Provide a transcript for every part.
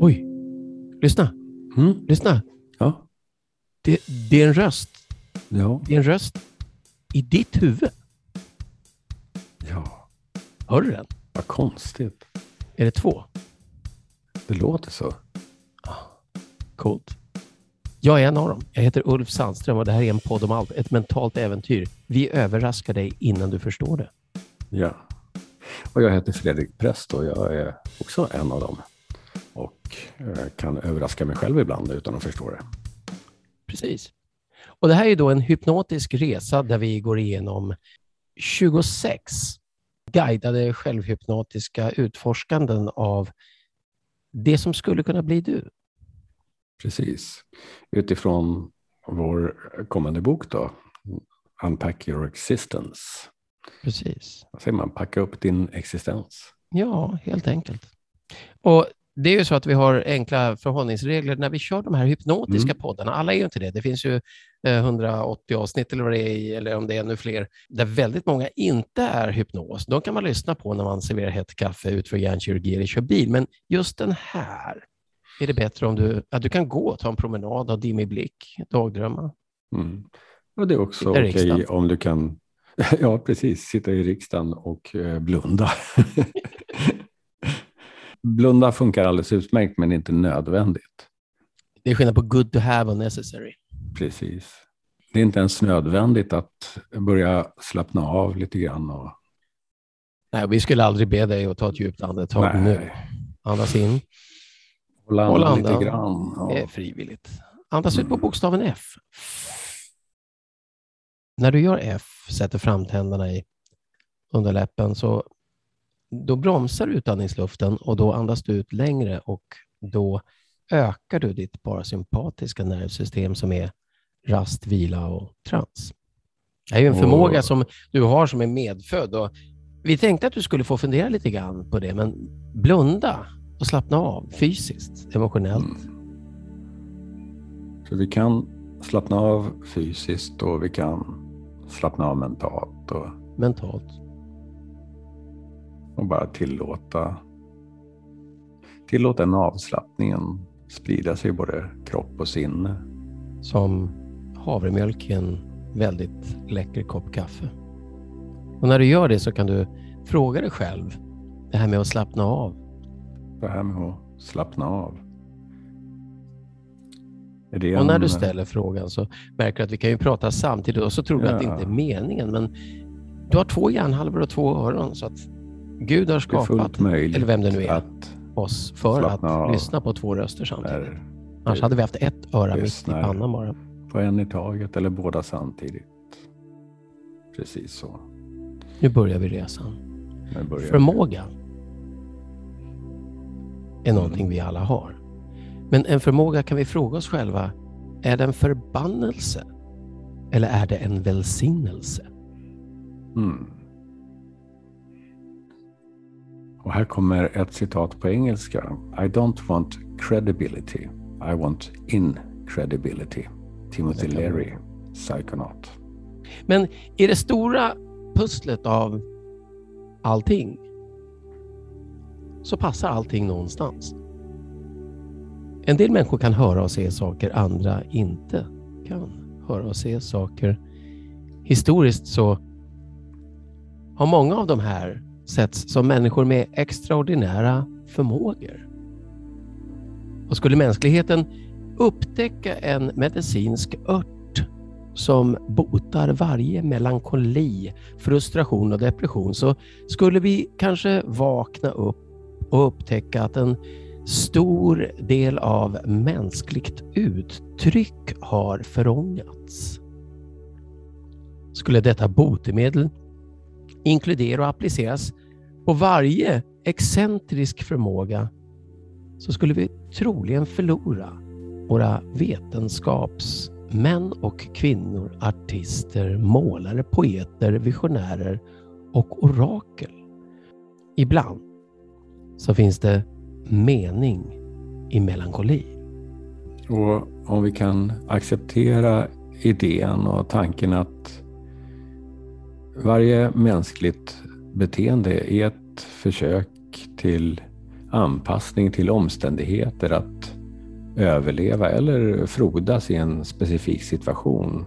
Oj, lyssna. Mm. Lyssna. Ja. Det, det är en röst. Ja. Det är en röst i ditt huvud. ja. Hör du den? Vad konstigt. Är det två? Det låter så. Coolt. Jag är en av dem. Jag heter Ulf Sandström och det här är en podd om allt. Ett mentalt äventyr. Vi överraskar dig innan du förstår det. Ja. Och jag heter Fredrik Präst och jag är också en av dem. Och eh, kan överraska mig själv ibland utan att förstå det. Precis. Och det här är då en hypnotisk resa där vi går igenom 26 guidade självhypnotiska utforskanden av det som skulle kunna bli du. Precis. Utifrån vår kommande bok då, Unpack your existence. Precis. Vad säger man? Packa upp din existens. Ja, helt enkelt. Och det är ju så att vi har enkla förhållningsregler när vi kör de här hypnotiska Mm. poddarna. Alla är ju inte det. Det finns ju eh, 180 avsnitt eller vad det är, i, eller om det är ännu fler, där väldigt många inte är hypnos. De kan man lyssna på när man serverar hett kaffe, utför hjärnkirurgi eller kör bil. Men just den här är det bättre om du, att du kan gå ta en promenad, ha dimmig blick, dagdrömma. Mm. Och det är också okej riksdagen. om du kan, ja precis, sitta i riksdagen och eh, blunda. blunda funkar alldeles utmärkt men inte nödvändigt. Det är skillnad på good to have och necessary. Precis. Det är inte ens nödvändigt att börja slappna av lite grann. Och, Nej, vi skulle aldrig be dig att ta ett djupt andetag nu. Andas in. Hålla Håll andan lite andan. grann. Ja. frivilligt. Andas ut på Mm. bokstaven F. När du gör F, sätter framtänderna i underläppen, så då bromsar du utandningsluften och då andas du ut längre och då ökar du ditt parasympatiska nervsystem som är rast, vila och trans. Det är ju en Och- förmåga som du har som är medfödd. Och vi tänkte att du skulle få fundera lite grann på det, men blunda och slappna av fysiskt, emotionellt. Mm. Så vi kan slappna av fysiskt och vi kan slappna av mentalt och, mentalt. och bara tillåta, tillåta den avslappningen sprida sig i både kropp och sinne. Som havremjölk i en väldigt läcker kopp kaffe. Och när du gör det så kan du fråga dig själv, det här med att slappna av. Det här med att slappna av. Det Och när du en- ställer frågan så märker du att vi kan ju prata samtidigt och så tror du att det Ja. inte är meningen. Men du har två hjärnhalvor och två öron så att Gud har skapat, eller vem det nu är, oss för att av. lyssna på två röster samtidigt. när Annars hade vi haft ett öra mitt i pannan bara. på en i taget eller båda samtidigt. Precis så. Nu börjar vi resan. Börjar vi. Är någonting vi alla har. Men en förmåga kan vi fråga oss själva, är det en förbannelse? Eller är det en välsignelse? Mm. Och här kommer ett citat på engelska. I don't want credibility. I want incredibility. Timothy Leary, psykonaut. Men i det stora pusslet av allting så passar allting någonstans. En del människor kan höra och se saker andra inte kan höra och se saker. Historiskt så har många av de här setts som människor med extraordinära förmågor. Och skulle mänskligheten upptäcka en medicinsk ört som botar varje melankoli, frustration och depression så skulle vi kanske vakna upp och upptäcka att en stor del av mänskligt uttryck har förångats. Skulle detta botemedel inkludera och appliceras på varje excentrisk förmåga så skulle vi troligen förlora våra vetenskapsmän och kvinnor, artister, målare, poeter, visionärer och orakel. Ibland så finns det mening i melankoli. Och om vi kan acceptera idén och tanken att Varje mänskligt beteende är ett försök till anpassning till omständigheter, att överleva eller frodas i en specifik situation.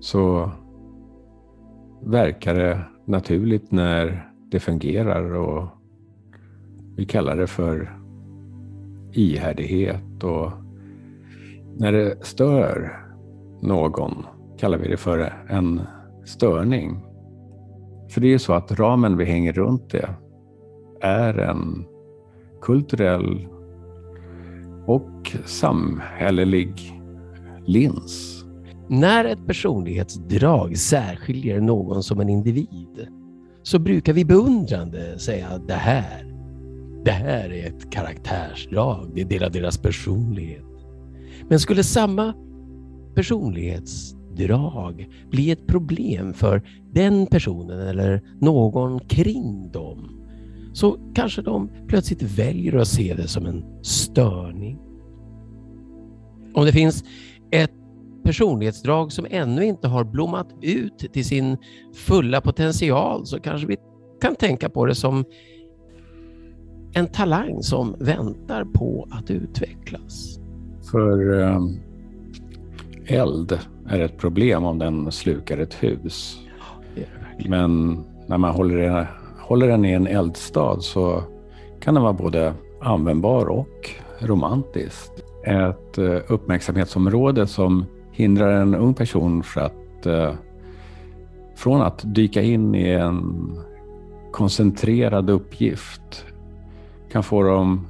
Så verkar det naturligt när det fungerar och vi kallar det för ihärdighet och när det stör någon kallar vi det för en störning. För det är ju så att ramen vi hänger runt det är en kulturell och samhällelig lins. När ett personlighetsdrag särskiljer någon som en individ så brukar vi beundrande säga det här, det här är ett karaktärsdrag, det är del av deras personlighet. Men skulle samma personlighetsdrag bli ett problem för den personen eller någon kring dem så kanske de plötsligt väljer att se det som en störning. Om det finns ett personlighetsdrag som ännu inte har blommat ut till sin fulla potential så kanske vi kan tänka på det som en talang som väntar på att utvecklas. För eh, eld är ett problem om den slukar ett hus. Men när man håller, håller den i en eldstad så kan den vara både användbar och romantisk. Ett eh, uppmärksamhetsområde som hindrar en ung person för att, eh, från att dyka in i en koncentrerad uppgift kan få dem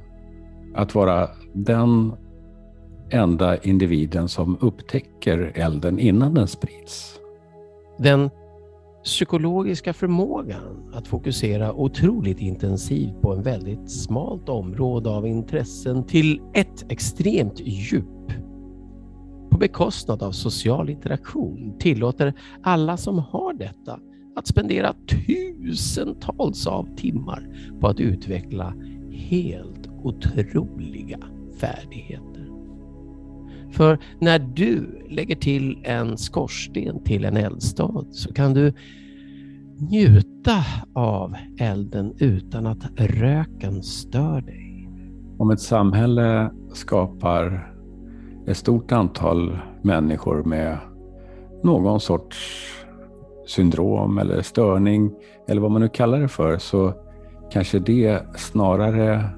att vara den enda individen som upptäcker elden innan den sprids. Den psykologiska förmågan att fokusera otroligt intensivt på en väldigt smalt område av intressen till ett extremt djup på bekostnad av social interaktion tillåter alla som har detta att spendera tusentals av timmar på att utveckla helt otroliga färdigheter. För när du lägger till en skorsten till en eldstad så kan du njuta av elden utan att röken stör dig. Om ett samhälle skapar ett stort antal människor med någon sorts syndrom eller störning eller vad man nu kallar det för så kanske det snarare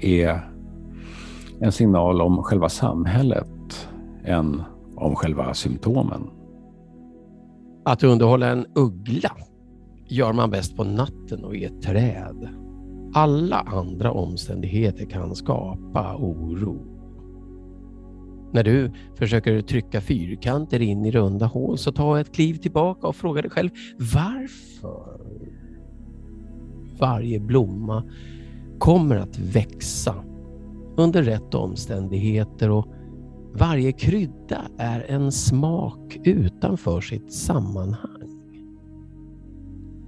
är en signal om själva samhället än om själva symptomen. Att underhålla en uggla gör man bäst på natten och i ett träd. Alla andra omständigheter kan skapa oro. När du försöker trycka fyrkanter in i runda hål så ta ett kliv tillbaka och fråga dig själv varför varje blomma kommer att växa under rätt omständigheter och varje krydda är en smak utanför sitt sammanhang.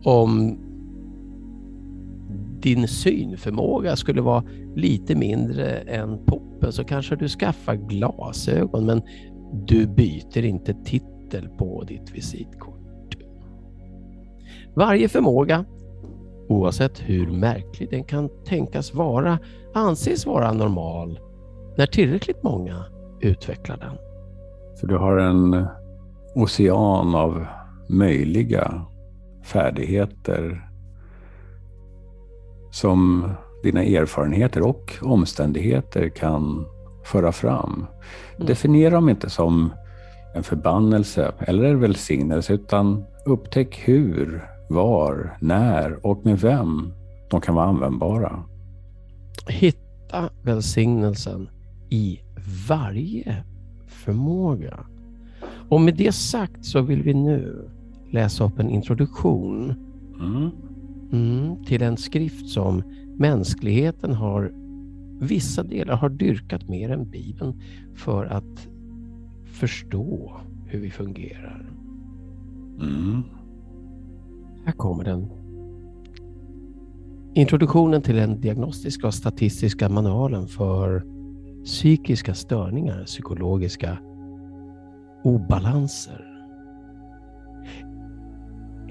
Om din synförmåga skulle vara lite mindre än poppen så kanske du skaffar glasögon men du byter inte titel på ditt visitkort. Varje förmåga, oavsett hur märklig den kan tänkas vara, anses vara normal när tillräckligt många utveckla den. För du har en ocean av möjliga färdigheter som dina erfarenheter och omständigheter kan föra fram. Mm. Definiera dem inte som en förbannelse eller en välsignelse utan upptäck hur, var, när och med vem de kan vara användbara. Hitta välsignelsen i varje förmåga. Och med det sagt så vill vi nu läsa upp en introduktion mm. Mm, till en skrift som mänskligheten har vissa delar har dyrkat mer än Bibeln för att förstå hur vi fungerar. Mm. Här kommer den. Introduktionen till den diagnostiska och statistiska manualen för psykiska störningar, psykologiska obalanser.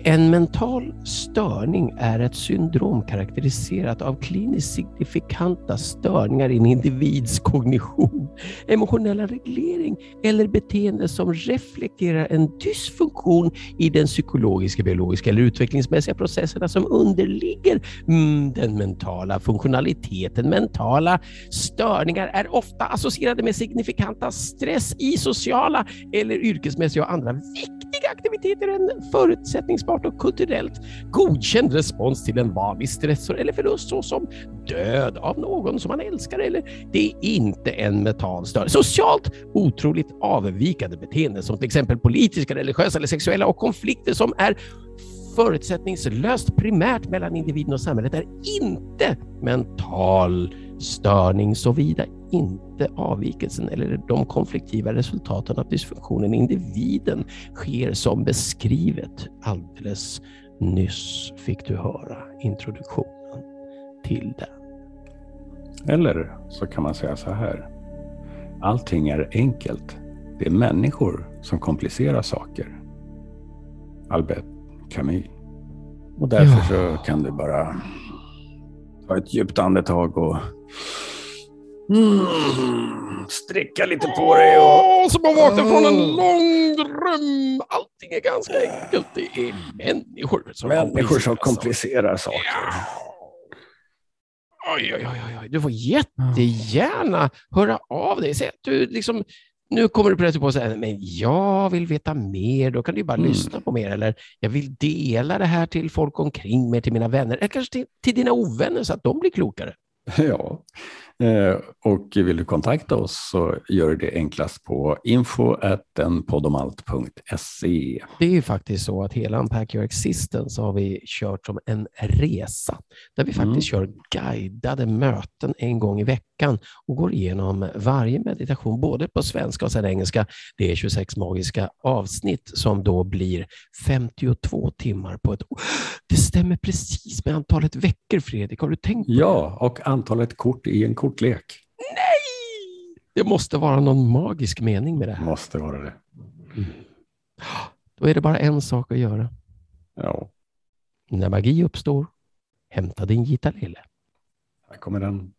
En mental störning är ett syndrom karaktäriserat av kliniskt signifikanta störningar i en individs kognition, emotionella reglering eller beteende som reflekterar en dysfunktion i den psykologiska, biologiska eller utvecklingsmässiga processerna som underligger mm, den mentala funktionaliteten. Mentala störningar är ofta associerade med signifikanta stress i sociala eller yrkesmässiga och andra viktiga aktiviteter en förutsättningsbart och kulturellt godkänd respons till en vanlig stress eller förlust såsom död av någon som man älskar eller det är inte en mental störning. Socialt otroligt avvikande beteenden som till exempel politiska, religiösa eller sexuella och konflikter som är förutsättningslöst primärt mellan individen och samhället är inte mental störning såvida inte avvikelsen eller de konfliktiva resultaten av dysfunktionen i individen sker som beskrivet alldeles nyss fick du höra introduktionen till det. Eller så kan man säga så här. Allting är enkelt. Det är människor som komplicerar saker. Albert Camus. Och därför ja. så kan du bara ta ett djupt andetag och Mm, sträcka lite på dig och... Åh, som att vakna från en lång dröm. Allting är ganska enkelt. Det är människor som Människor som komplicerar saker. Ja. Oj, oj, oj, oj. Du får jättegärna höra av dig. Säg att du liksom, nu kommer du plötsligt på att säga, men jag vill veta mer. Då kan du bara mm. lyssna på mer. Eller jag vill dela det här till folk omkring mig, till mina vänner. Eller kanske till, till dina ovänner så att de blir klokare. Ja, och vill du kontakta oss så gör du det enklast på info.podomalt.se. Det är ju faktiskt så att hela Unpack Your Existence har vi kört som en resa där vi mm. faktiskt mm. kör guidade möten en gång i veckan och går igenom varje meditation, både på svenska och sen engelska. Det är 26 magiska avsnitt som då blir 52 timmar på ett år. Det stämmer precis med antalet veckor, Fredrik. Har du tänkt på det? Ja, och antalet kort i en kortlek. Nej! Det måste vara någon magisk mening med det här. Måste vara det. Mm. Då är det bara en sak att göra. Ja. När magi uppstår, hämta din Gita Lille. Här kommer den.